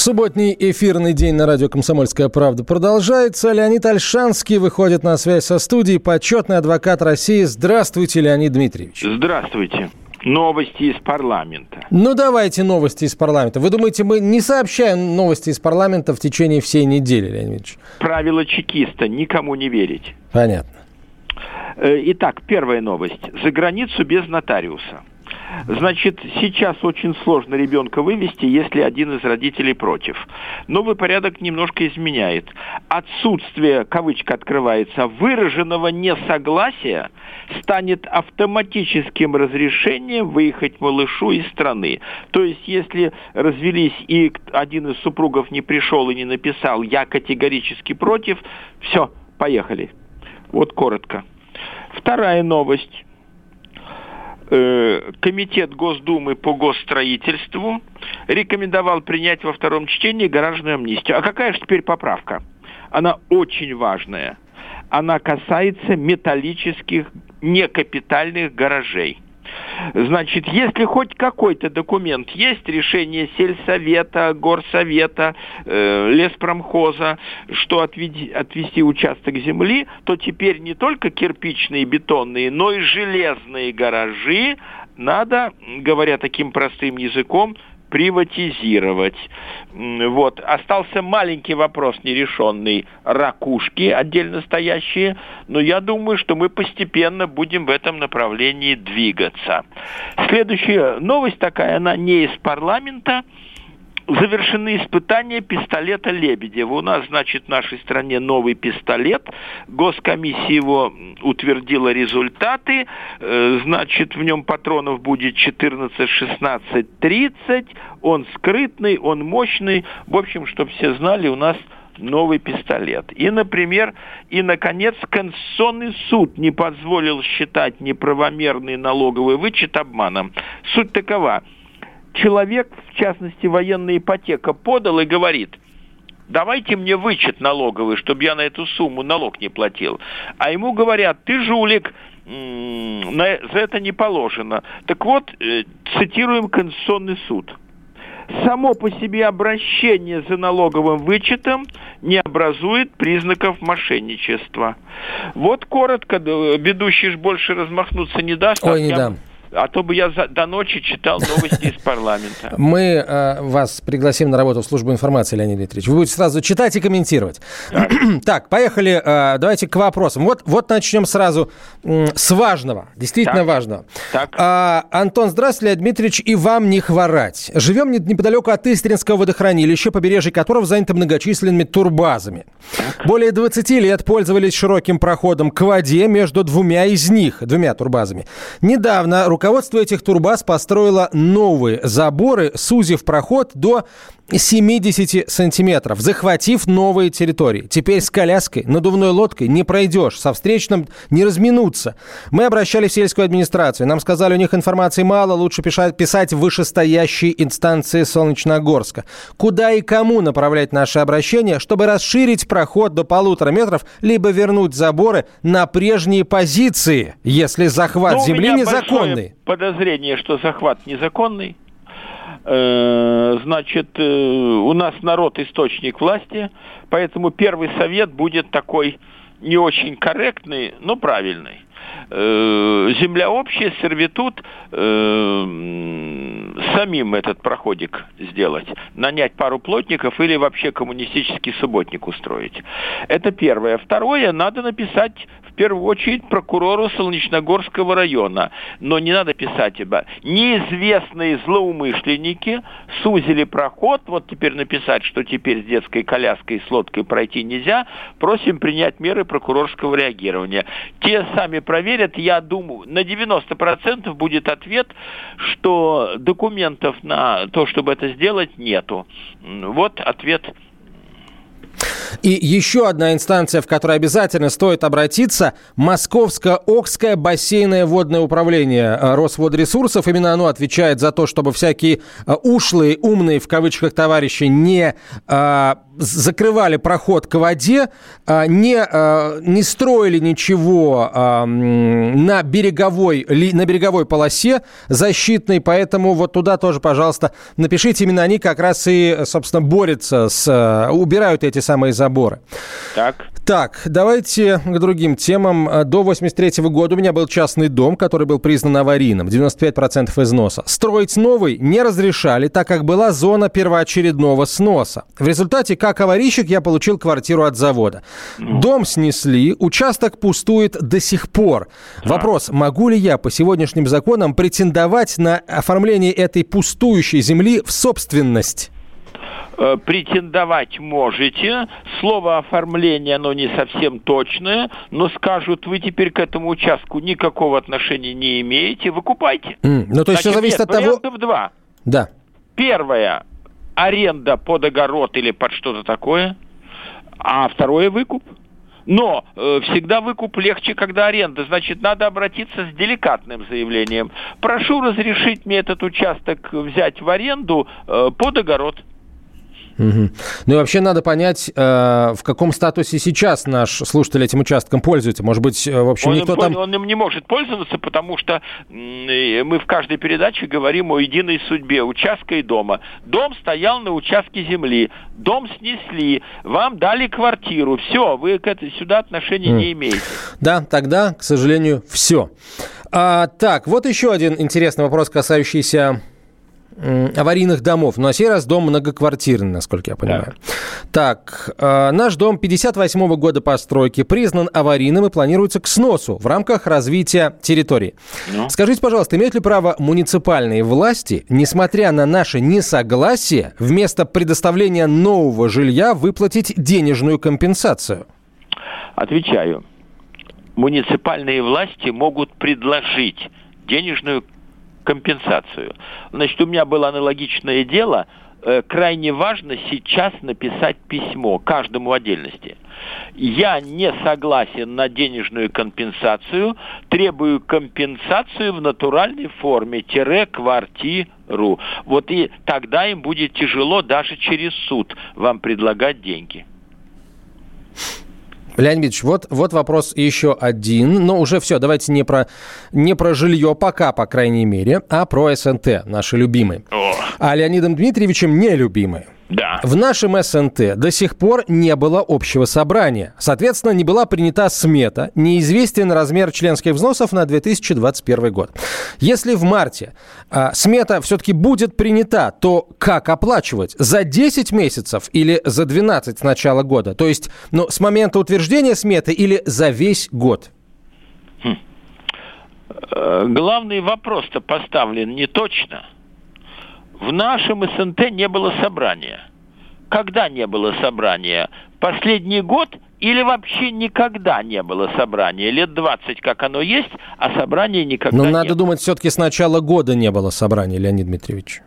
Субботний эфирный день на радио «Комсомольская правда» продолжается. Леонид Альшанский выходит на связь со студией. Почетный адвокат России. Здравствуйте, Леонид Дмитриевич. Здравствуйте. Новости из парламента. Ну, давайте новости из парламента. Вы думаете, мы не сообщаем новости из парламента в течение всей недели, Леонид Дмитриевич? Правило чекиста – никому не верить. Понятно. Э, Итак, первая новость. За границу без нотариуса. Значит, сейчас очень сложно ребенка вывести, если один из родителей против. Новый порядок немножко изменяет. Отсутствие, кавычка открывается, выраженного несогласия станет автоматическим разрешением выехать малышу из страны. То есть, если развелись и один из супругов не пришел и не написал «я категорически против», все, поехали. Вот коротко. Вторая новость Комитет Госдумы по госстроительству рекомендовал принять во втором чтении гаражную амнистию. А какая же теперь поправка? Она очень важная. Она касается металлических некапитальных гаражей – Значит, если хоть какой-то документ есть, решение сельсовета, горсовета, э, леспромхоза, что отведи, отвести участок земли, то теперь не только кирпичные, бетонные, но и железные гаражи надо, говоря таким простым языком, приватизировать. Вот. Остался маленький вопрос нерешенный. Ракушки отдельно стоящие. Но я думаю, что мы постепенно будем в этом направлении двигаться. Следующая новость такая, она не из парламента завершены испытания пистолета Лебедева. У нас, значит, в нашей стране новый пистолет. Госкомиссия его утвердила результаты. Э, значит, в нем патронов будет 14, 16, 30. Он скрытный, он мощный. В общем, чтобы все знали, у нас новый пистолет. И, например, и, наконец, Конституционный суд не позволил считать неправомерный налоговый вычет обманом. Суть такова – человек, в частности военная ипотека, подал и говорит, давайте мне вычет налоговый, чтобы я на эту сумму налог не платил. А ему говорят, ты жулик, за это не положено. Так вот, э, цитируем Конституционный суд. Само по себе обращение за налоговым вычетом не образует признаков мошенничества. Вот коротко, ведущий ж больше размахнуться не даст. Ой, не дам. А то бы я за, до ночи читал новости из парламента. Мы э, вас пригласим на работу в службу информации, Леонид Дмитриевич. Вы будете сразу читать и комментировать. Так, так поехали. Э, давайте к вопросам. Вот, вот начнем сразу э, с важного. Действительно так. важного. Так. А, Антон, здравствуйте, Леонид Дмитриевич, и вам не хворать. Живем неподалеку от Истринского водохранилища, побережье которого занято многочисленными турбазами. Так. Более 20 лет пользовались широким проходом к воде между двумя из них, двумя турбазами. Недавно руководство этих турбаз построило новые заборы, сузив проход до 70 сантиметров, захватив новые территории. Теперь с коляской, надувной лодкой не пройдешь, со встречным не разминуться. Мы обращались в сельскую администрацию. Нам сказали, у них информации мало, лучше писать, писать в вышестоящие инстанции Солнечногорска. Куда и кому направлять наши обращения, чтобы расширить проход до полутора метров, либо вернуть заборы на прежние позиции, если захват ну, земли незаконный? Подозрение, что захват незаконный. Э, значит, э, у нас народ источник власти, поэтому первый совет будет такой не очень корректный, но правильный. Э, земля общая, сервитут, самим этот проходик сделать, нанять пару плотников или вообще коммунистический субботник устроить. Это первое. Второе, надо написать в первую очередь прокурору Солнечногорского района. Но не надо писать ибо неизвестные злоумышленники сузили проход, вот теперь написать, что теперь с детской коляской и с лодкой пройти нельзя, просим принять меры прокурорского реагирования. Те сами проверят, я думаю, на 90% будет ответ, что документов на то, чтобы это сделать, нету. Вот ответ И еще одна инстанция, в которой обязательно стоит обратиться, Московско-Окское бассейное водное управление э, Росводресурсов. Именно оно отвечает за то, чтобы всякие э, ушлые, умные, в кавычках, товарищи не э, закрывали проход к воде, а, не, а, не строили ничего а, на береговой, на береговой полосе защитной, поэтому вот туда тоже, пожалуйста, напишите. Именно они как раз и, собственно, борются с... убирают эти самые заборы. Так. Так, давайте к другим темам. До 83 года у меня был частный дом, который был признан аварийным, 95% износа. Строить новый не разрешали, так как была зона первоочередного сноса. В результате, как как аварийщик я получил квартиру от завода. Дом снесли, участок пустует до сих пор. Вопрос, могу ли я по сегодняшним законам претендовать на оформление этой пустующей земли в собственность? Э, претендовать можете. Слово оформление, оно не совсем точное, но скажут, вы теперь к этому участку никакого отношения не имеете, выкупайте. Mm, ну, то есть Значит, все зависит нет, от того... два. Да. Первое, аренда под огород или под что-то такое, а второе выкуп. Но э, всегда выкуп легче, когда аренда. Значит, надо обратиться с деликатным заявлением. Прошу разрешить мне этот участок взять в аренду э, под огород. Угу. Ну и вообще надо понять, э, в каком статусе сейчас наш слушатель этим участком пользуется. Может быть, э, в общем, он никто им, там... Он им не может пользоваться, потому что мы в каждой передаче говорим о единой судьбе участка и дома. Дом стоял на участке земли, дом снесли, вам дали квартиру, все, вы к этой сюда отношения mm. не имеете. Да, тогда, к сожалению, все. А, так, вот еще один интересный вопрос, касающийся аварийных домов. Но на сей раз дом многоквартирный, насколько я понимаю. Так, э, наш дом 58 -го года постройки признан аварийным и планируется к сносу в рамках развития территории. Ну? Скажите, пожалуйста, имеют ли право муниципальные власти, несмотря на наше несогласие, вместо предоставления нового жилья выплатить денежную компенсацию? Отвечаю. Муниципальные власти могут предложить денежную компенсацию. Значит, у меня было аналогичное дело. Э, крайне важно сейчас написать письмо каждому отдельности. Я не согласен на денежную компенсацию, требую компенсацию в натуральной форме, тире квартиру. Вот и тогда им будет тяжело даже через суд вам предлагать деньги. Леонид Ильич, вот, вот вопрос еще один. Но уже все, давайте не про, не про жилье пока, по крайней мере, а про СНТ, наши любимые. О. А Леонидом Дмитриевичем нелюбимые. Да. В нашем СНТ до сих пор не было общего собрания. Соответственно, не была принята смета, неизвестен размер членских взносов на 2021 год. Если в марте а, смета все-таки будет принята, то как оплачивать? За 10 месяцев или за 12 с начала года? То есть ну, с момента утверждения сметы или за весь год? Хм. Э, главный вопрос-то поставлен не точно – в нашем СНТ не было собрания. Когда не было собрания? Последний год или вообще никогда не было собрания? Лет 20, как оно есть, а собрания никогда Но не надо было. думать, все-таки с начала года не было собрания, Леонид Дмитриевич.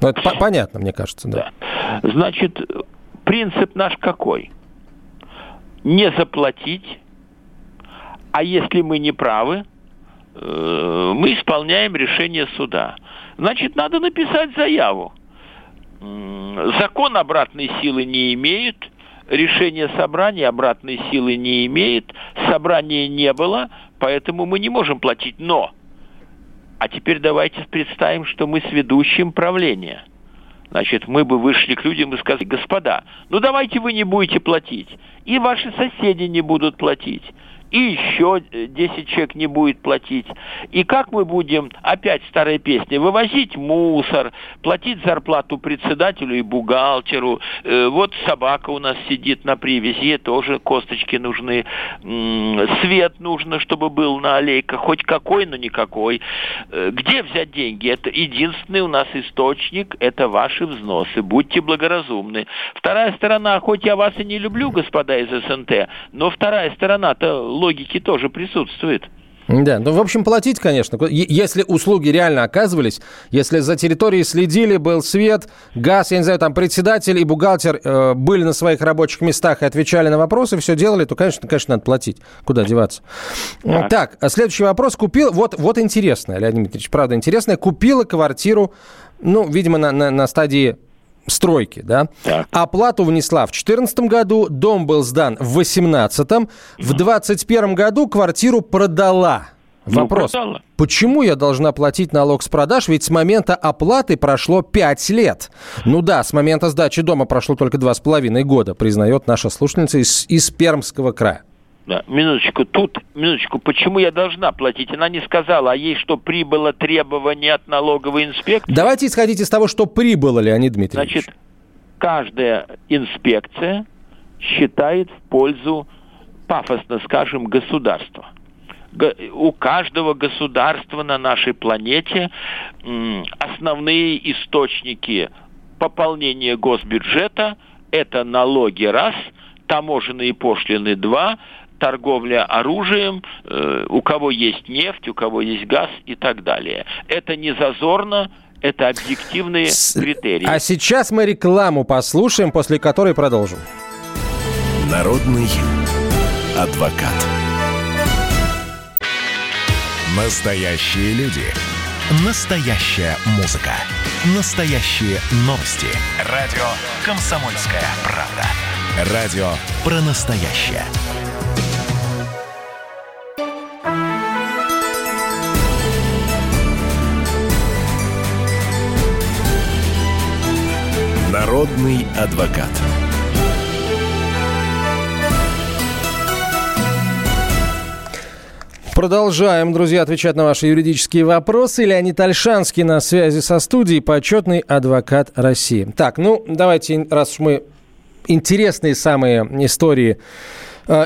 Ну, это понятно, мне кажется, да. да. Значит, принцип наш какой? Не заплатить, а если мы не правы, э, мы исполняем решение суда. Значит, надо написать заяву. Закон обратной силы не имеет, решение собрания обратной силы не имеет, собрания не было, поэтому мы не можем платить. Но, а теперь давайте представим, что мы с ведущим правления. Значит, мы бы вышли к людям и сказали, господа, ну давайте вы не будете платить, и ваши соседи не будут платить и еще 10 человек не будет платить. И как мы будем, опять старая песня, вывозить мусор, платить зарплату председателю и бухгалтеру. Э, вот собака у нас сидит на привязи, тоже косточки нужны. Свет нужно, чтобы был на аллейках, хоть какой, но никакой. Э, где взять деньги? Это единственный у нас источник, это ваши взносы. Будьте благоразумны. Вторая сторона, хоть я вас и не люблю, господа из СНТ, но вторая сторона-то логики тоже присутствует. Да, ну, в общем, платить, конечно. Если услуги реально оказывались, если за территорией следили, был свет, газ, я не знаю, там председатель и бухгалтер э, были на своих рабочих местах и отвечали на вопросы, все делали, то, конечно, конечно, надо платить. Куда деваться? Так, так следующий вопрос. Купил, вот, вот интересное, Леонид Дмитриевич, правда интересное. Купила квартиру, ну, видимо, на, на, на стадии стройки, да? Так. Оплату внесла в 2014 году, дом был сдан в 2018, в 2021 году квартиру продала. Ну, Вопрос, продала. почему я должна платить налог с продаж, ведь с момента оплаты прошло 5 лет? Ну да, с момента сдачи дома прошло только 2,5 года, признает наша слушательница из, из Пермского края. Да, минуточку, тут, минуточку, почему я должна платить? Она не сказала, а ей что, прибыло требование от налоговой инспекции? Давайте исходить из того, что прибыло, Леонид Дмитриевич. Значит, каждая инспекция считает в пользу, пафосно скажем, государства. У каждого государства на нашей планете основные источники пополнения госбюджета – это налоги раз, таможенные пошлины два – торговля оружием, э, у кого есть нефть, у кого есть газ и так далее. Это не зазорно, это объективные С... критерии. А сейчас мы рекламу послушаем, после которой продолжим. Народный адвокат. Настоящие люди. Настоящая музыка. Настоящие новости. Радио «Комсомольская правда». Радио про настоящее. Народный адвокат. Продолжаем, друзья, отвечать на ваши юридические вопросы. Леонид Альшанский на связи со студией, почетный адвокат России. Так, ну, давайте, раз уж мы интересные самые истории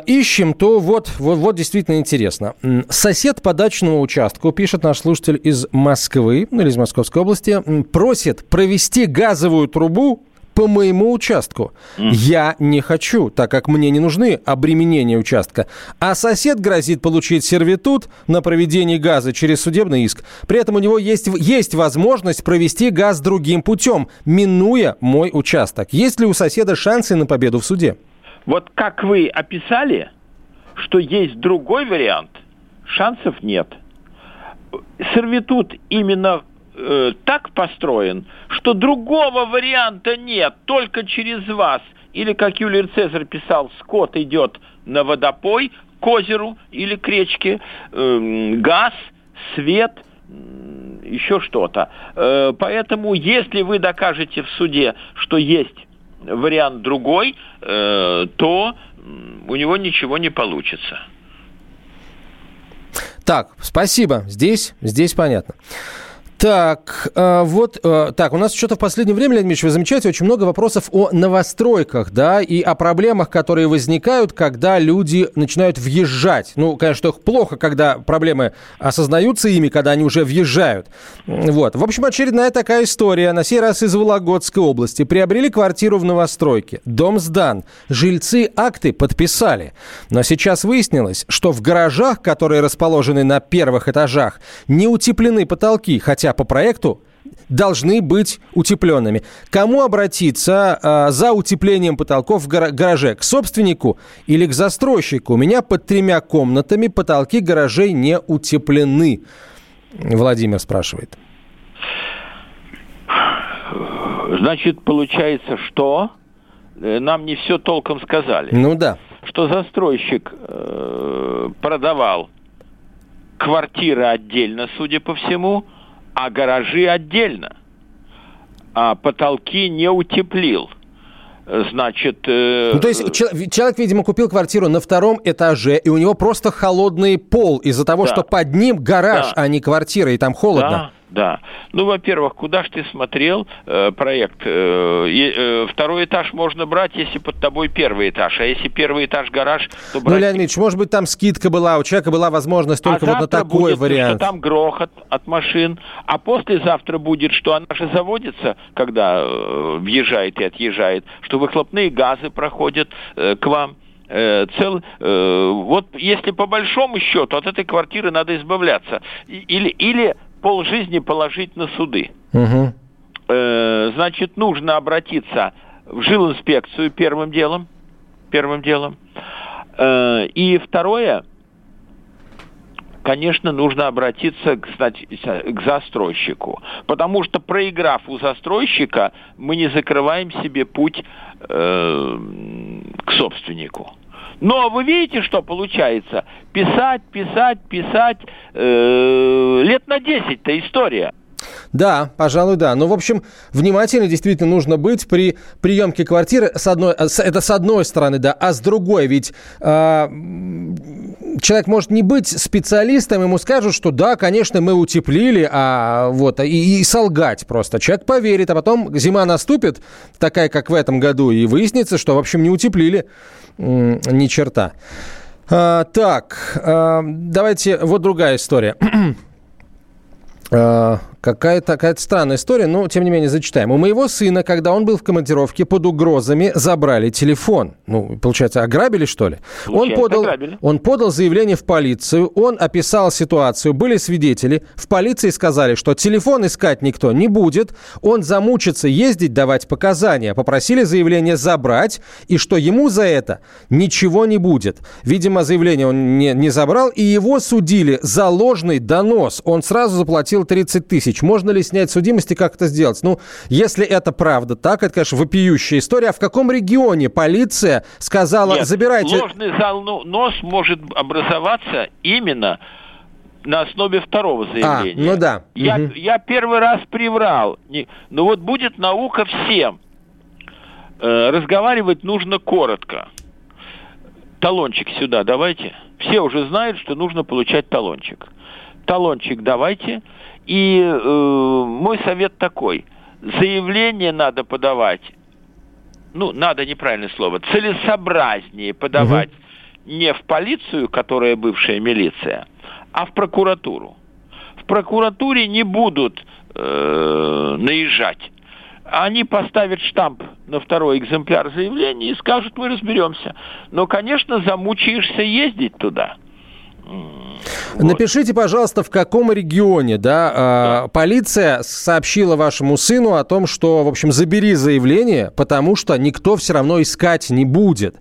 ищем, то вот, вот, вот действительно интересно. Сосед по дачному участку, пишет наш слушатель из Москвы, ну или из Московской области, просит провести газовую трубу по моему участку. Mm. Я не хочу, так как мне не нужны обременения участка. А сосед грозит получить сервитут на проведение газа через судебный иск. При этом у него есть, есть возможность провести газ другим путем, минуя мой участок. Есть ли у соседа шансы на победу в суде? Вот как вы описали, что есть другой вариант, шансов нет. Сервитут именно э, так построен, что другого варианта нет, только через вас. Или, как Юлий Цезарь писал, скот идет на водопой к озеру или к речке, э, газ, свет, еще что-то. Э, поэтому, если вы докажете в суде, что есть вариант другой, э, то у него ничего не получится. Так, спасибо. Здесь, здесь понятно. Так, э, вот, э, так, у нас что-то в последнее время, Леонид Ильич, вы замечаете, очень много вопросов о новостройках, да, и о проблемах, которые возникают, когда люди начинают въезжать. Ну, конечно, плохо, когда проблемы осознаются ими, когда они уже въезжают. Вот. В общем, очередная такая история, на сей раз из Вологодской области. Приобрели квартиру в новостройке. Дом сдан. Жильцы акты подписали. Но сейчас выяснилось, что в гаражах, которые расположены на первых этажах, не утеплены потолки, хотя хотя по проекту должны быть утепленными. Кому обратиться э, за утеплением потолков в гараже? К собственнику или к застройщику? У меня под тремя комнатами потолки гаражей не утеплены. Владимир спрашивает. Значит, получается, что э, нам не все толком сказали. Ну да. Что застройщик э, продавал квартиры отдельно, судя по всему, а гаражи отдельно. А потолки не утеплил. Значит... Э... Ну, то есть человек, видимо, купил квартиру на втором этаже, и у него просто холодный пол из-за того, да. что под ним гараж, да. а не квартира, и там холодно. Да. Ну, во-первых, куда ж ты смотрел э, проект? Э, э, второй этаж можно брать, если под тобой первый этаж. А если первый этаж гараж, то брать... Ну, Леонид Ильич, может быть, там скидка была, у человека была возможность только а вот на такой будет, вариант. Что там грохот от машин, а послезавтра будет, что она же заводится, когда э, въезжает и отъезжает, что выхлопные газы проходят э, к вам э, цел, э, вот если по большому счету от этой квартиры надо избавляться, или, или полжизни положить на суды. Угу. Э, значит, нужно обратиться в жилинспекцию первым делом, первым делом. Э, и второе, конечно, нужно обратиться кстати, к застройщику. Потому что, проиграв у застройщика, мы не закрываем себе путь э, к собственнику. Но вы видите, что получается? Писать, писать, писать. Э, лет на 10-то история. Да, пожалуй, да. Но, в общем, внимательно действительно нужно быть при приемке квартиры. С одной, это с одной стороны, да, а с другой, ведь э, человек может не быть специалистом, ему скажут, что да, конечно, мы утеплили, а вот, и, и солгать просто. Человек поверит, а потом зима наступит, такая, как в этом году, и выяснится, что, в общем, не утеплили э, ни черта. А, так, а, давайте, вот другая история. Какая-то какая странная история, но тем не менее зачитаем. У моего сына, когда он был в командировке, под угрозами забрали телефон. Ну, получается, ограбили, что ли? он подал, он подал заявление в полицию, он описал ситуацию, были свидетели. В полиции сказали, что телефон искать никто не будет, он замучится ездить, давать показания. Попросили заявление забрать, и что ему за это ничего не будет. Видимо, заявление он не, не забрал, и его судили за ложный донос. Он сразу заплатил 30 тысяч тысяч. Можно ли снять судимость и как это сделать? Ну, если это правда так, это, конечно, вопиющая история. А в каком регионе полиция сказала, Нет, забирайте... ложный нос может образоваться именно на основе второго заявления. А, ну да. Я, угу. я первый раз приврал. Ну вот будет наука всем. Э, разговаривать нужно коротко. Талончик сюда давайте. Все уже знают, что нужно получать талончик. Талончик давайте. И э, мой совет такой. Заявление надо подавать, ну, надо неправильное слово, целесообразнее подавать угу. не в полицию, которая бывшая милиция, а в прокуратуру. В прокуратуре не будут э, наезжать. Они поставят штамп на второй экземпляр заявления и скажут, мы разберемся. Но, конечно, замучаешься ездить туда. Вот. Напишите, пожалуйста, в каком регионе, да, да, полиция сообщила вашему сыну о том, что, в общем, забери заявление, потому что никто все равно искать не будет.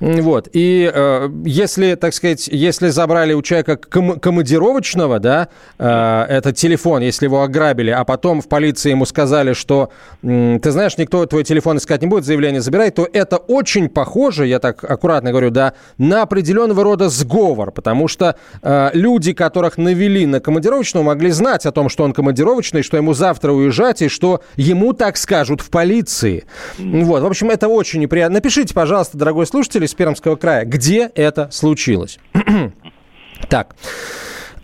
Вот. И э, если, так сказать, если забрали у человека ком- командировочного, да, э, этот телефон, если его ограбили, а потом в полиции ему сказали, что, э, ты знаешь, никто твой телефон искать не будет, заявление забирай, то это очень похоже, я так аккуратно говорю, да, на определенного рода сговор, потому что э, люди, которых навели на командировочного, могли знать о том, что он командировочный, что ему завтра уезжать, и что ему так скажут в полиции. Вот, в общем, это очень неприятно. Напишите, пожалуйста, дорогой слушатель, из Пермского края. Где это случилось? так.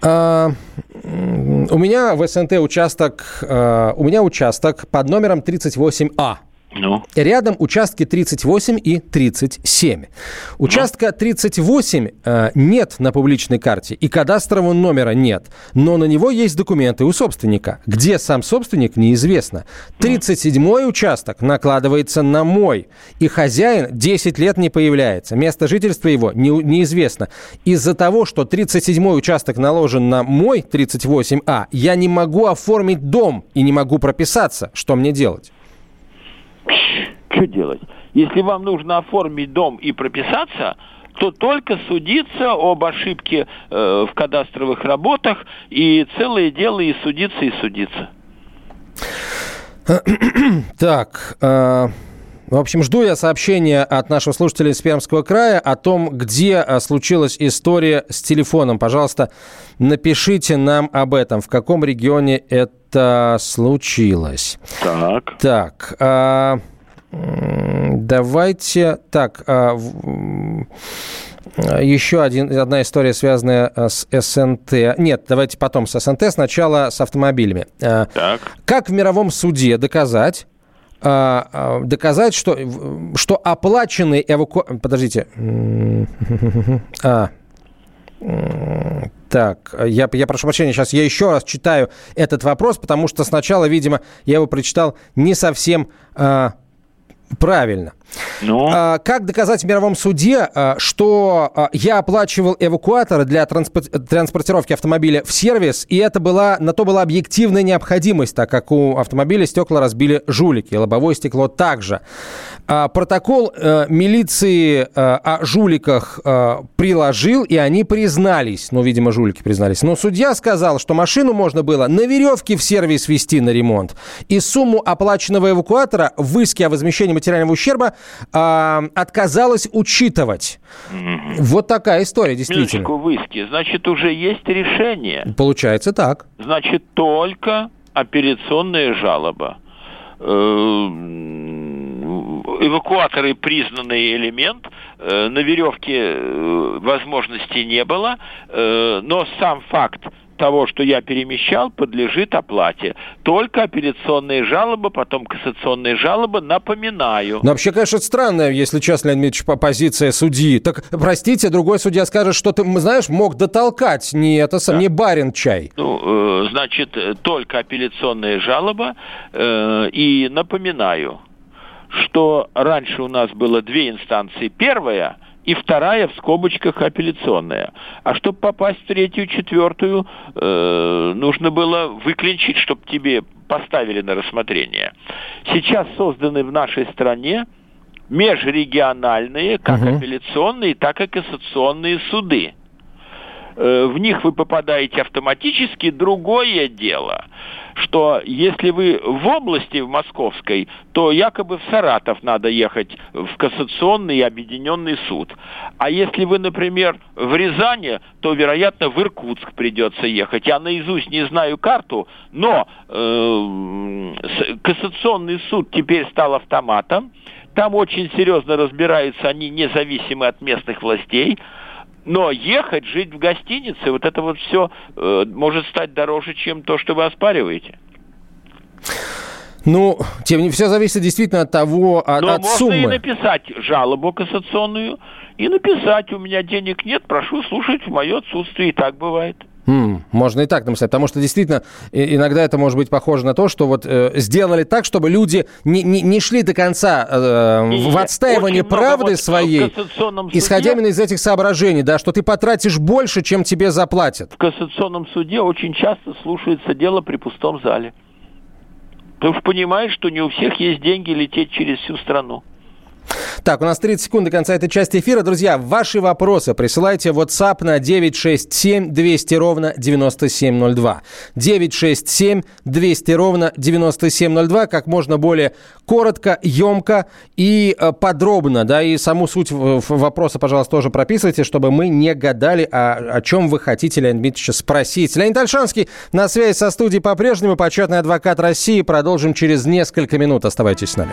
Uh, у меня в СНТ участок, uh, у меня участок под номером 38А. Ну? Рядом участки 38 и 37. Участка 38 э, нет на публичной карте, и кадастрового номера нет. Но на него есть документы у собственника. Где сам собственник, неизвестно. 37-й участок накладывается на мой, и хозяин 10 лет не появляется. Место жительства его не, неизвестно. Из-за того, что 37-й участок наложен на мой 38А, я не могу оформить дом и не могу прописаться. Что мне делать? Что делать? Если вам нужно оформить дом и прописаться, то только судиться об ошибке э, в кадастровых работах и целое дело и судиться, и судиться. Так, э, в общем, жду я сообщения от нашего слушателя из Пермского края о том, где э, случилась история с телефоном. Пожалуйста, напишите нам об этом, в каком регионе это случилось. Так. Так. Э, Давайте так. А, еще один, одна история, связанная а, с СНТ. Нет, давайте потом с СНТ. Сначала с автомобилями. А, так. Как в мировом суде доказать, доказать, что, что оплаченный эваку... Подождите. А, так, я, я прошу прощения, сейчас я еще раз читаю этот вопрос, потому что сначала, видимо, я его прочитал не совсем а, Правильно. Ну? А, как доказать в мировом суде, а, что а, я оплачивал эвакуатор для транспортировки автомобиля в сервис, и это была, на то была объективная необходимость, так как у автомобиля стекла разбили жулики, лобовое стекло также. Протокол э, милиции э, о жуликах э, приложил, и они признались, ну, видимо, жулики признались. Но судья сказал, что машину можно было на веревке в сервис вести на ремонт, и сумму оплаченного эвакуатора в иске о возмещении материального ущерба э, отказалась учитывать. Mm-hmm. Вот такая история, действительно. Минуточку в иске. Значит, уже есть решение. Получается так. Значит, только апелляционная жалоба. Э, эвакуаторы признанный элемент, э, на веревке э, возможности не было, но сам факт того, что я перемещал, подлежит оплате. Только апелляционные жалобы, потом кассационные жалобы, напоминаю. Но вообще, конечно, странная, если честно, Леонид Ильич, позиция судьи. Так, простите, другой судья скажет, что ты, знаешь, мог дотолкать не это сам, да. не барин чай. Ну, э, значит, только апелляционная жалоба. Э, и напоминаю, что раньше у нас было две инстанции. Первая – и вторая в скобочках апелляционная. А чтобы попасть в третью, четвертую, э, нужно было выклинчить, чтобы тебе поставили на рассмотрение. Сейчас созданы в нашей стране межрегиональные, как угу. апелляционные, так и кассационные суды. Э, в них вы попадаете автоматически. Другое дело, что если вы в области, в московской, то якобы в Саратов надо ехать в кассационный объединенный суд. А если вы, например, в Рязани, то, вероятно, в Иркутск придется ехать. Я наизусть не знаю карту, но э, кассационный суд теперь стал автоматом. Там очень серьезно разбираются они независимы от местных властей. Но ехать, жить в гостинице, вот это вот все э, может стать дороже, чем то, что вы оспариваете. Ну, тем не все зависит действительно от того, от, Но от можно суммы. можно и написать жалобу кассационную, и написать, у меня денег нет, прошу слушать в мое отсутствие, и так бывает. Mm, можно и так написать, потому что действительно иногда это может быть похоже на то, что вот э, сделали так, чтобы люди не, не, не шли до конца э, в отстаивание правды вот своей, исходя именно из этих соображений, да, что ты потратишь больше, чем тебе заплатят. В кассационном суде очень часто слушается дело при пустом зале. Ты уж понимаешь, что не у всех есть деньги лететь через всю страну. Так, у нас 30 секунд до конца этой части эфира. Друзья, ваши вопросы присылайте в WhatsApp на 967 200 ровно 9702. 967 200 ровно 9702. Как можно более коротко, емко и э, подробно. Да, и саму суть вопроса, пожалуйста, тоже прописывайте, чтобы мы не гадали, о, о чем вы хотите, Леонид Дмитриевич, спросить. Леонид Альшанский на связи со студией по-прежнему. Почетный адвокат России. Продолжим через несколько минут. Оставайтесь с нами.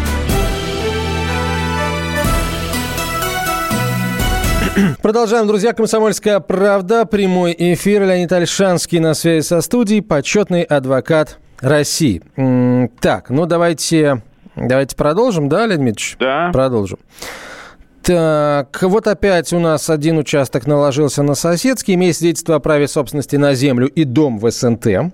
Продолжаем, друзья. «Комсомольская правда». Прямой эфир. Леонид Альшанский на связи со студией. Почетный адвокат России. Так, ну давайте, давайте продолжим, да, Леонид Дмитриевич? Да. Продолжим. Так, вот опять у нас один участок наложился на соседский. Имеет свидетельство о праве собственности на землю и дом в СНТ.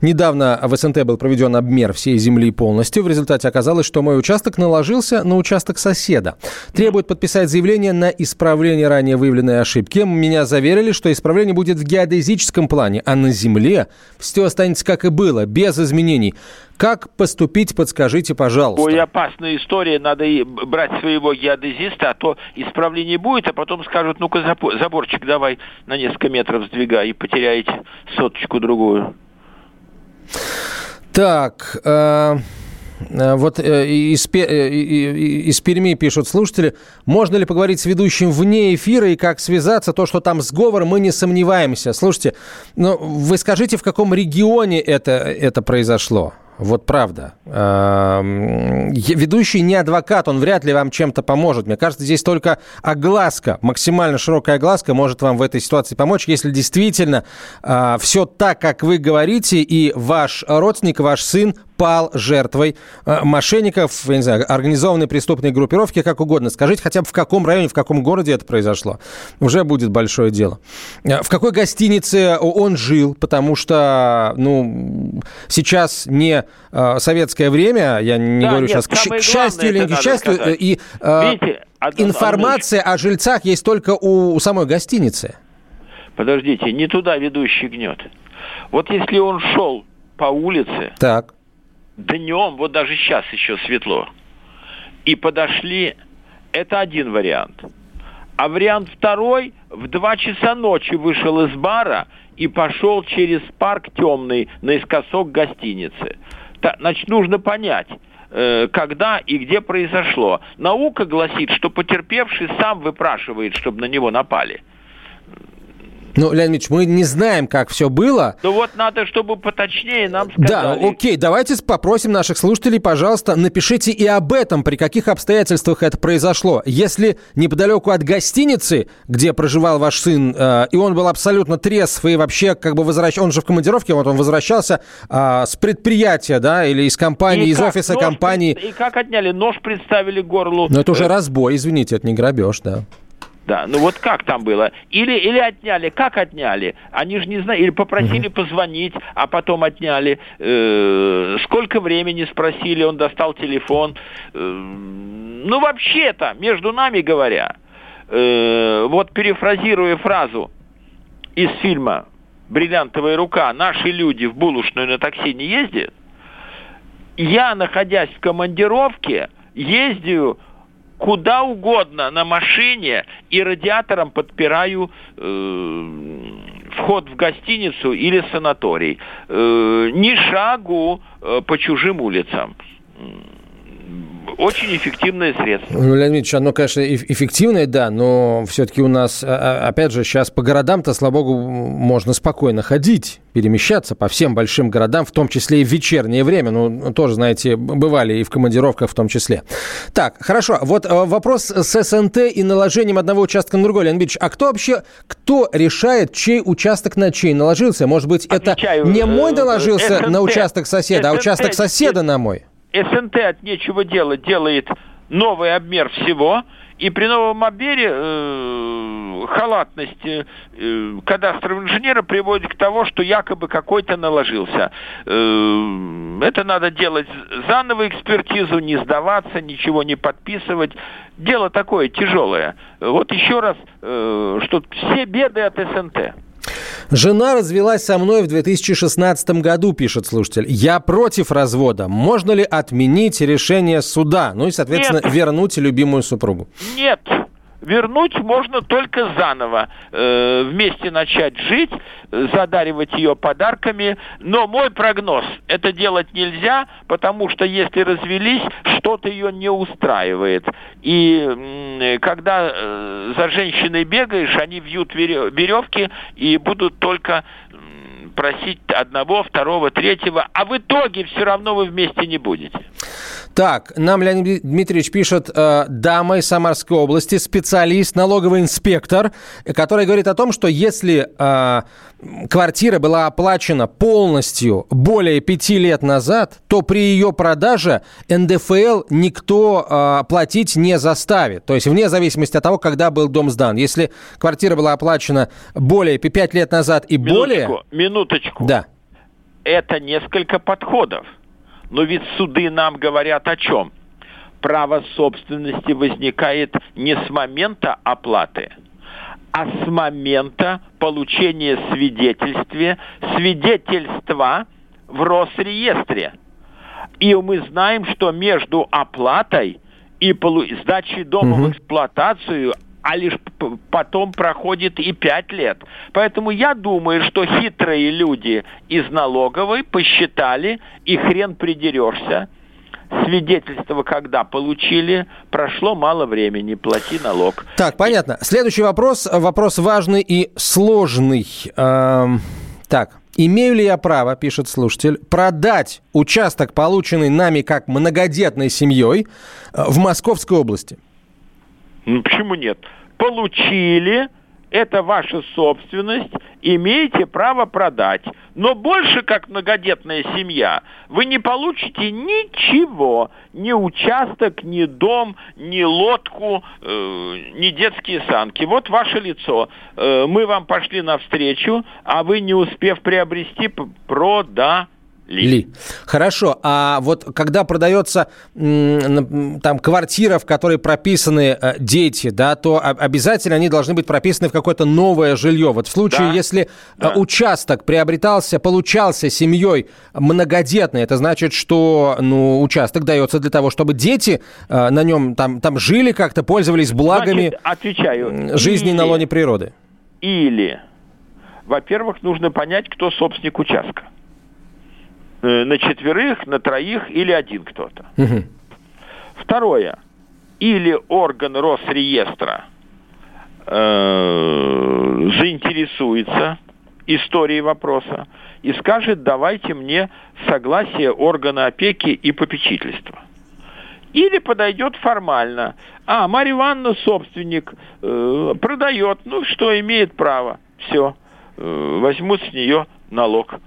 Недавно в СНТ был проведен обмер всей земли полностью. В результате оказалось, что мой участок наложился на участок соседа. Требует подписать заявление на исправление ранее выявленной ошибки. Меня заверили, что исправление будет в геодезическом плане, а на земле все останется как и было, без изменений. Как поступить, подскажите, пожалуйста. Ой, опасная история, надо и брать своего геодезиста, а то исправления будет, а потом скажут, ну-ка заборчик давай на несколько метров сдвигай и потеряете соточку-другую. Так, э, э вот э, из, э, из Перми пишут слушатели, можно ли поговорить с ведущим вне эфира и как связаться, то, что там сговор, мы не сомневаемся. Слушайте, ну, вы скажите, в каком регионе это, это произошло? Вот правда. Ведущий не адвокат, он вряд ли вам чем-то поможет. Мне кажется, здесь только огласка, максимально широкая огласка может вам в этой ситуации помочь, если действительно а, все так, как вы говорите, и ваш родственник, ваш сын пал жертвой э, мошенников, я не знаю, организованной преступной группировки, как угодно. Скажите хотя бы, в каком районе, в каком городе это произошло. Уже будет большое дело. Э, в какой гостинице он жил, потому что, ну, сейчас не э, советское время, я не да, говорю нет, сейчас, к, к счастью или не к счастью, сказать. и Видите, информация о жильцах есть только у, у самой гостиницы. Подождите, не туда ведущий гнет. Вот если он шел по улице, так днем, вот даже сейчас еще светло, и подошли, это один вариант. А вариант второй, в два часа ночи вышел из бара и пошел через парк темный наискосок гостиницы. Значит, нужно понять, э, когда и где произошло. Наука гласит, что потерпевший сам выпрашивает, чтобы на него напали. Ну, Леонид Ильич, мы не знаем, как все было. Ну вот надо, чтобы поточнее нам сказали. Да, окей, давайте попросим наших слушателей, пожалуйста, напишите и об этом, при каких обстоятельствах это произошло. Если неподалеку от гостиницы, где проживал ваш сын, э, и он был абсолютно трезв и вообще как бы возвращался, он же в командировке, вот он возвращался э, с предприятия, да, или из компании, и из офиса компании. И как отняли? Нож представили горлу. Ну это уже э, разбой, извините, это не грабеж, да. Да, ну вот как там было? Или, или отняли, как отняли? Они же не знают, или попросили угу. позвонить, а потом отняли. Э, сколько времени спросили, он достал телефон. Э, ну вообще-то, между нами говоря, э, вот перефразируя фразу из фильма «Бриллиантовая рука», наши люди в булочную на такси не ездят, я, находясь в командировке, ездию куда угодно на машине и радиатором подпираю э, вход в гостиницу или санаторий. Э, ни шагу э, по чужим улицам очень эффективное средство. Ну, Леонид Ильич, оно, конечно, эффективное, да, но все-таки у нас, а, а, опять же, сейчас по городам-то, слава богу, можно спокойно ходить, перемещаться по всем большим городам, в том числе и в вечернее время. Ну, тоже, знаете, бывали и в командировках в том числе. Так, хорошо. Вот э, вопрос с СНТ и наложением одного участка на другой. Леонид Ильич, а кто вообще, кто решает, чей участок на чей наложился? Может быть, Отвечаю, это не мой э, наложился СНТ, на участок соседа, СНТ, а участок соседа на мой? СНТ от нечего делать делает новый обмер всего, и при новом обмере э, халатность э, кадастрового инженера приводит к тому, что якобы какой-то наложился. Э, это надо делать заново экспертизу, не сдаваться, ничего не подписывать. Дело такое тяжелое. Вот еще раз, э, что все беды от СНТ. Жена развелась со мной в 2016 году, пишет слушатель. Я против развода. Можно ли отменить решение суда? Ну и, соответственно, Нет. вернуть любимую супругу? Нет вернуть можно только заново. Э, вместе начать жить, задаривать ее подарками. Но мой прогноз, это делать нельзя, потому что если развелись, что-то ее не устраивает. И когда э, за женщиной бегаешь, они вьют веревки и будут только просить одного, второго, третьего, а в итоге все равно вы вместе не будете. Так, нам Леонид Дмитриевич пишет, э, дама из Самарской области, специалист, налоговый инспектор, который говорит о том, что если э, квартира была оплачена полностью более пяти лет назад, то при ее продаже НДФЛ никто э, платить не заставит. То есть вне зависимости от того, когда был дом сдан. Если квартира была оплачена более пять лет назад и минуточку, более... Минуточку. Да это несколько подходов. Но ведь суды нам говорят о чем? Право собственности возникает не с момента оплаты, а с момента получения свидетельстве, свидетельства в Росреестре. И мы знаем, что между оплатой и полу- сдачей дома в эксплуатацию а лишь потом проходит и пять лет. Поэтому я думаю, что хитрые люди из налоговой посчитали, и хрен придерешься. Свидетельство когда получили, прошло мало времени, плати налог. Так, понятно. Следующий вопрос. Вопрос важный и сложный. Эм, так, имею ли я право, пишет слушатель, продать участок, полученный нами как многодетной семьей э, в Московской области? Ну, почему нет? Получили, это ваша собственность, имеете право продать. Но больше, как многодетная семья, вы не получите ничего. Ни участок, ни дом, ни лодку, э, ни детские санки. Вот ваше лицо. Э, мы вам пошли навстречу, а вы, не успев приобрести, продали. Ли. Хорошо. А вот когда продается там квартира, в которой прописаны э, дети, да, то обязательно они должны быть прописаны в какое-то новое жилье. Вот в случае, Да. если э, Да. участок приобретался, получался семьей многодетной, это значит, что ну, участок дается для того, чтобы дети э, на нем там, там жили как-то, пользовались благами Значит, отвечаю. жизни Или- на лоне природы. Или, во-первых, нужно понять, кто собственник участка. Э, На четверых, на троих или один кто-то. Мгм. Второе. Или орган Росреестра э, заинтересуется историей вопроса и скажет, давайте мне согласие органа опеки и попечительства. Или подойдет формально. А, Марья Ивановна собственник, э, продает, ну что, имеет право. Все, э, возьмут с нее налог.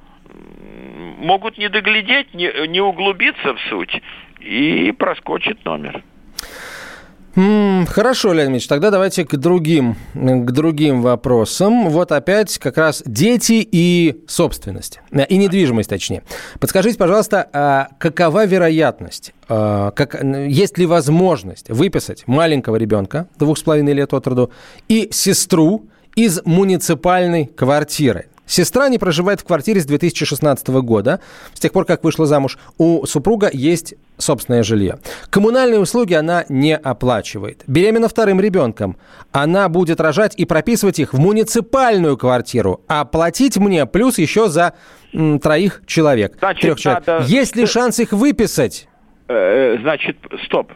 Могут не доглядеть, не, не углубиться в суть и проскочит номер. Хорошо, Леонид Ильич, тогда давайте к другим, к другим вопросам. Вот опять как раз дети и собственность, э, и недвижимость точнее. Подскажите, пожалуйста, а какова вероятность, а, как, есть ли возможность выписать маленького ребенка, двух с половиной лет от роду, и сестру из муниципальной квартиры? Сестра не проживает в квартире с 2016 года. С тех пор, как вышла замуж, у супруга есть собственное жилье. Коммунальные услуги она не оплачивает. Беременна вторым ребенком. Она будет рожать и прописывать их в муниципальную квартиру, а платить мне плюс еще за м, троих человек. Значит, трех человек. надо- Есть ли шанс их выписать? Э, Значит, стоп.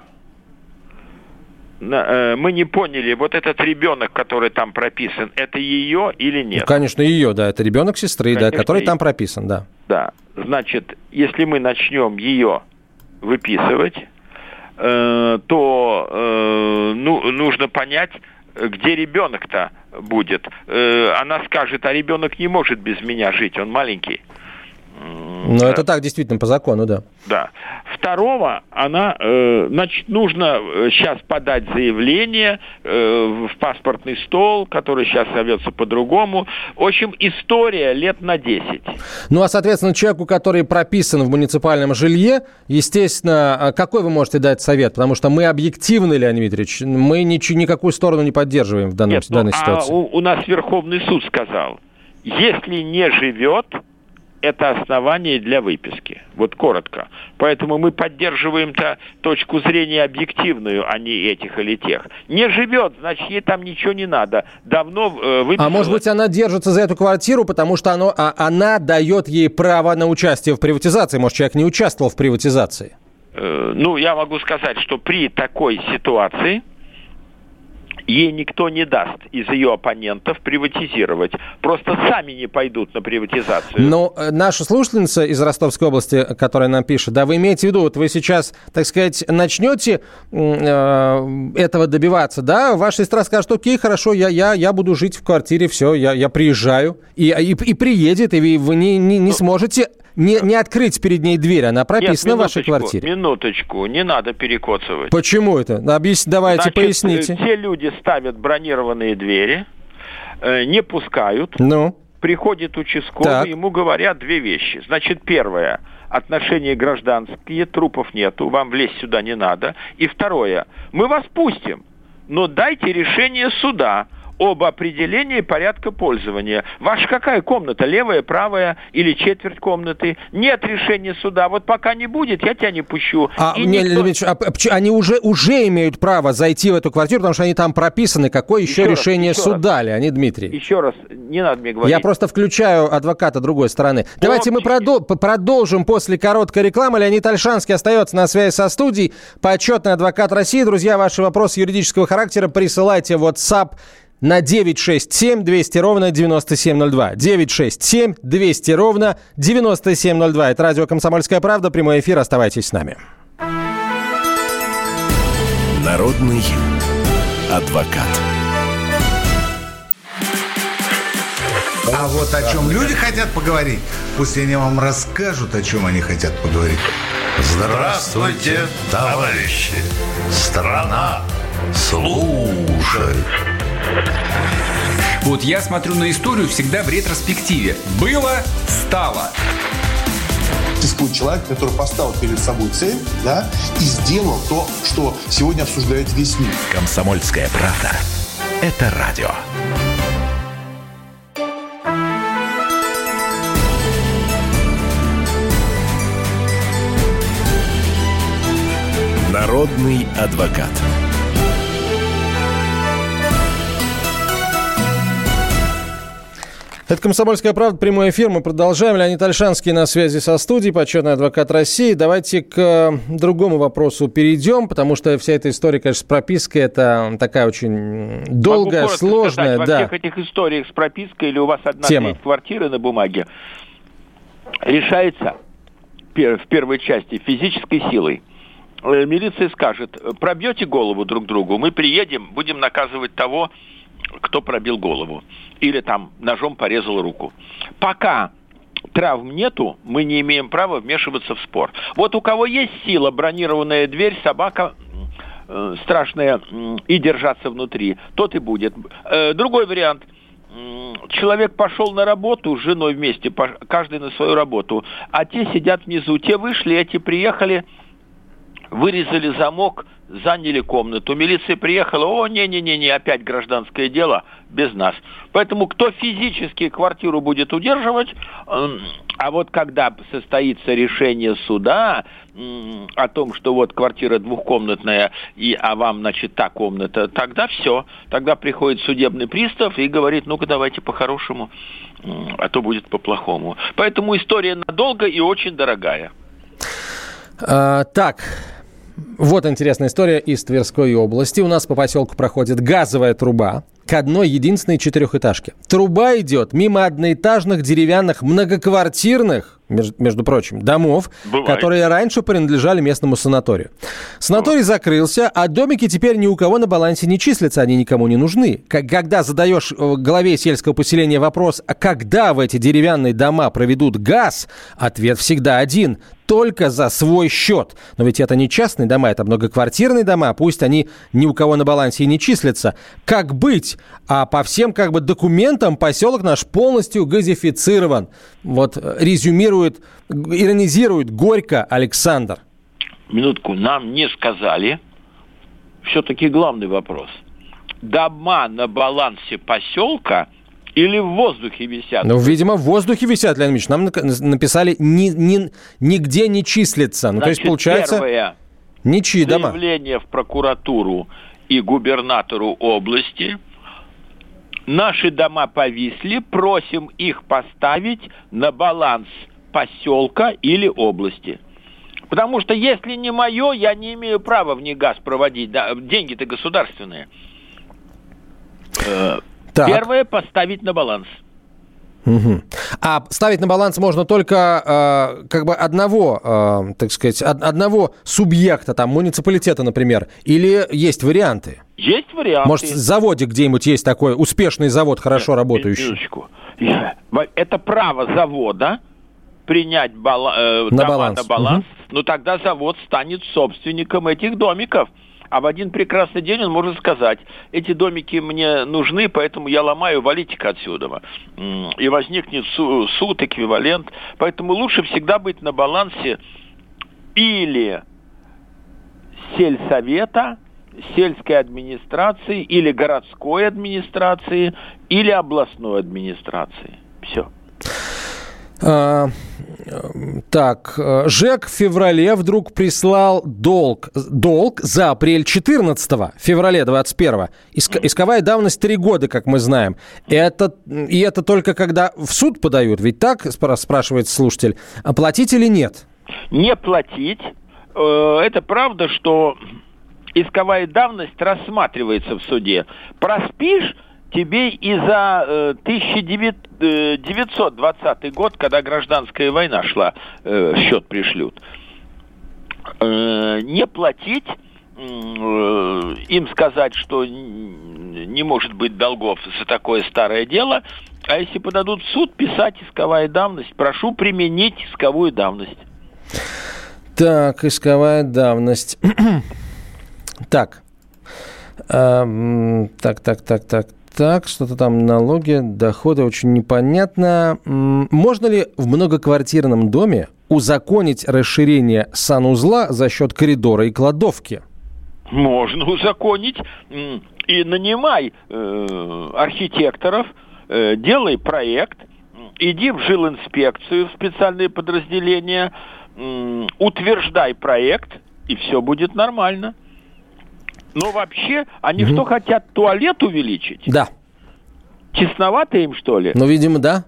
Э, Мы не поняли, вот этот ребенок, который там прописан, это ее или нет? Ну, конечно, ее, да, это ребенок сестры, да, Конечно, который и- там прописан, да. Да. Значит, если мы начнем ее выписывать, э, то э, ну, нужно понять, где ребенок-то будет. Э, она скажет, а ребенок не может без меня жить, он маленький. Да. это так, действительно, по закону, да. Да. Второго, она, э, значит, нужно сейчас подать заявление э, в паспортный стол, который сейчас зовется по-другому. В общем, история лет на 10. Ну, а, соответственно, человеку, который прописан в муниципальном жилье, естественно, а какой вы можете дать совет? Потому что мы объективны, Леонид Дмитриевич, мы ничего, никакую сторону не поддерживаем в данном, Нет, ну, данной а ситуации. у, у нас Верховный суд сказал, если не живет, это основание для выписки. Вот коротко. Поэтому мы поддерживаем-то точку зрения объективную, а не этих или тех. Не живет, значит, ей там ничего не надо. Давно э, выписала. А может быть, она держится за эту квартиру, потому что оно, а, она дает ей право на участие в приватизации. Может, человек не участвовал в приватизации? Э, ну, я могу сказать, что при такой ситуации ей никто не даст из ее оппонентов приватизировать. Просто сами не пойдут на приватизацию. Но э, наша слушательница из Ростовской области, которая нам пишет, да, вы имеете в виду, вот вы сейчас, так сказать, начнете э, этого добиваться, да, ваша сестра скажет, окей, хорошо, я, я, я буду жить в квартире, все, я, я приезжаю, и, и, и приедет, и вы, не, не, не сможете не, не открыть перед ней дверь, она прописана Нет, в вашей квартире. Минуточку, не надо перекоцывать. Почему это? Объяс... Давайте, Значит, поясните. э, те люди ставят бронированные двери, э, не пускают, Ну, приходит участковый, Так. ему говорят две вещи. Значит, первое, отношения гражданские, трупов нету, вам влезть сюда не надо. И второе, мы вас пустим, но дайте решение суда об определении порядка пользования. Ваша какая комната? Левая, правая или четверть комнаты? Нет решения суда. Вот пока не будет, я тебя не пущу. А, И никто- Ильич, а они уже, уже имеют право зайти в эту квартиру, потому что они там прописаны. Какое еще, Еще раз, решение еще суда, Леонид Дмитриевич? Еще раз, не надо мне говорить. Я просто включаю адвоката другой стороны. Давайте мы продол- продолжим после короткой рекламы. Леонид Альшанский остается на связи со студией. Почетный адвокат России. Друзья, ваши вопросы юридического характера присылайте в WhatsApp на 967 200 ровно 9702. 967 200 ровно 9702. Это радио «Комсомольская правда». Прямой эфир. Оставайтесь с нами. Народный адвокат. А вот о чем люди хотят поговорить, пусть они вам расскажут, о чем они хотят поговорить. Здравствуйте, товарищи! Страна служит! Вот я смотрю на историю всегда в ретроспективе. Было, стало. существует человек, который поставил перед собой цель, да, и сделал то, что сегодня обсуждает весь мир. Комсомольская правда. Это радио. Народный адвокат. Это «Комсомольская правда», прямой эфир. Мы продолжаем. Леонид Альшанский на связи со студией, почетный адвокат России. Давайте к э, другому вопросу перейдем, потому что вся эта история, конечно, с пропиской, это такая очень Могу долгая, коротко сложная. сказать, Во да. всех этих историях с пропиской или у вас одна Тема. треть квартиры на бумаге решается в первой части физической силой. Э, Милиция скажет, пробьете голову друг другу, мы приедем, будем наказывать того, кто пробил голову. Или там ножом порезал руку. Пока травм нету, мы не имеем права вмешиваться в спор. Вот у кого есть сила, бронированная дверь, собака э, страшная м, и держаться внутри, тот и будет. Э, другой вариант. Человек пошел на работу с женой вместе, каждый на свою работу, а те сидят внизу. Те вышли, эти приехали, вырезали замок, заняли комнату. Милиция приехала, о, не-не-не, опять гражданское дело, без нас. Поэтому кто физически квартиру будет удерживать, а вот когда состоится решение суда о том, что вот квартира двухкомнатная, и, а вам, значит, та комната, тогда все. Тогда приходит судебный пристав и говорит, ну-ка давайте по-хорошему, а то будет по-плохому. Поэтому история надолго и очень дорогая. А, так, вот интересная история из Тверской области. У нас по поселку проходит газовая труба к одной единственной четырехэтажке. Труба идет мимо одноэтажных деревянных многоквартирных, меж- между прочим, домов, Бывает. которые раньше принадлежали местному санаторию. Санаторий закрылся, а домики теперь ни у кого на балансе не числятся, они никому не нужны. Когда задаешь э, главе сельского поселения вопрос, а когда в эти деревянные дома проведут газ, ответ всегда один – только за свой счет. Но ведь это не частные дома, это многоквартирные дома, пусть они ни у кого на балансе и не числятся. Как быть? А по всем как бы документам поселок наш полностью газифицирован. Вот э, резюмирует, иронизирует горько Александр. Минутку, нам не сказали. Все-таки главный вопрос. Дома на балансе поселка или в воздухе висят? Ну, видимо, в воздухе висят, Леонид Ильич. Нам написали ни, ни- нигде не числится. Ну, то есть, Значит, получается, первое, ничьи дома. заявление в прокуратуру и губернатору области. Наши дома повисли, просим их поставить на баланс поселка или области. Потому что если не мое, я не имею права в них газ проводить. Да, деньги-то государственные. Э, Так. Первое поставить на баланс. Мгм. А ставить на баланс можно только э, как бы одного, э, так сказать, од- одного субъекта, там, муниципалитета, например. Или есть варианты? Есть варианты. Может, в заводе где-нибудь есть такой успешный завод, хорошо работающий? Минуточку. Это право завода принять бала- э, На дома баланс. на баланс. Но тогда завод станет собственником этих домиков. а в один прекрасный день он может сказать, эти домики мне нужны, поэтому я ломаю, валите-ка отсюда. И возникнет су- суд, эквивалент. Поэтому лучше всегда быть на балансе или сельсовета, сельской администрации, или городской администрации, или областной администрации. Все. А, так, ЖЭК в феврале вдруг прислал долг, долг за апрель 14 февраля 21 Иск, Исковая давность 3 года, как мы знаем. Это, и это только когда в суд подают, ведь так, спра- спрашивает слушатель, а платить или нет? Не платить. Э, Это правда, что исковая давность рассматривается в суде. Проспишь, тебе и за э, 1920 год, когда гражданская война шла, э, счет пришлют. Э, Не платить, э, им сказать, что не может быть долгов за такое старое дело, а если подадут в суд, писать исковая давность. Прошу применить исковую давность. Так, исковая давность. Так. Эм, так, так, так, так, так, что-то там налоги, доходы, очень непонятно. Можно ли в многоквартирном доме узаконить расширение санузла за счет коридора и кладовки? Можно узаконить и нанимай э, архитекторов, э, делай проект, иди в жилинспекцию, в специальные подразделения, м, утверждай проект, и все будет нормально. Но вообще, они что хотят, туалет увеличить? Да. Честновато им, что ли? Ну, видимо, да.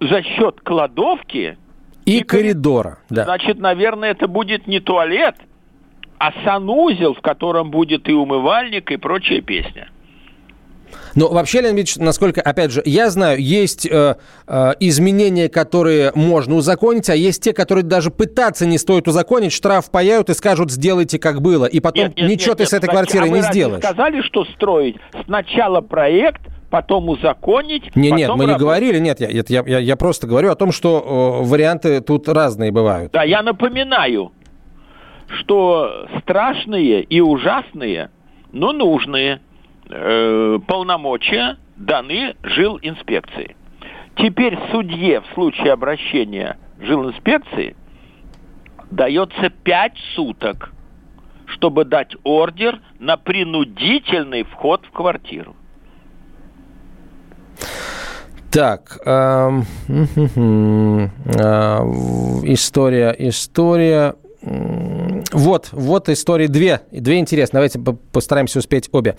За счет кладовки, И, коридора, да. значит, наверное, это будет не туалет, а санузел, в котором будет и умывальник, и прочая песня. Но вообще, Леонид Ильич, насколько, опять же, я знаю, есть э, э, изменения, которые можно узаконить, а есть те, которые даже пытаться не стоит узаконить, штраф паяют и скажут, сделайте как было. И потом Нет, нет, ничего нет, ты нет, с этой квартирой а не сделаешь. сказали, что строить? Сначала проект, потом узаконить, Не, нет, потом мы не работать. говорили, нет, я, я, я, я просто говорю о том, что э, варианты тут разные бывают. Да, я напоминаю, что страшные и ужасные, но нужные э, полномочия даны жилинспекции. Теперь судье в случае обращения жилинспекции дается пять суток, чтобы дать ордер на принудительный вход в квартиру. Так, мгм, а, в- история, история. Вот, вот истории две, две интересные. Давайте по- постараемся успеть обе.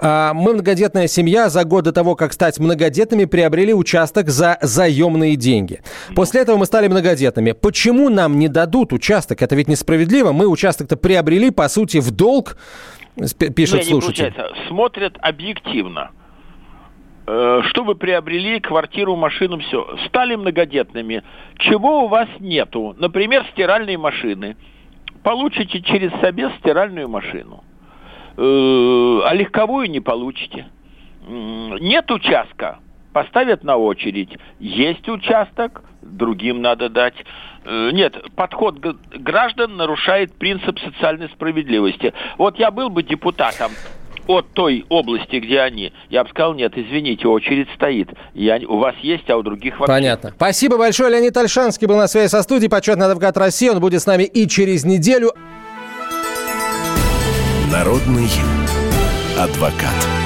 А, Мы многодетная семья за год до того, как стать многодетными, приобрели участок за заемные деньги. После этого мы стали многодетными. Почему нам не дадут участок? Это ведь несправедливо. Мы участок-то приобрели, по сути, в долг, сп- пишет Не, не слушатель. получается. Смотрят объективно. Э, Что вы приобрели, квартиру, машину, все. Стали многодетными. Чего у вас нету? Например, стиральные машины. Получите через собес стиральную машину. Э, А легковую не получите. Нет участка. Поставят на очередь. Есть участок, другим надо дать. Э, Нет, подход граждан нарушает принцип социальной справедливости. Вот я был бы депутатом от той области, где они, я бы сказал, нет, извините, очередь стоит. Я, у вас есть, а у других вообще. Понятно. Спасибо большое. Леонид Альшанский был на связи со студией, почетный адвокат России. Он будет с нами и через неделю. Народный адвокат.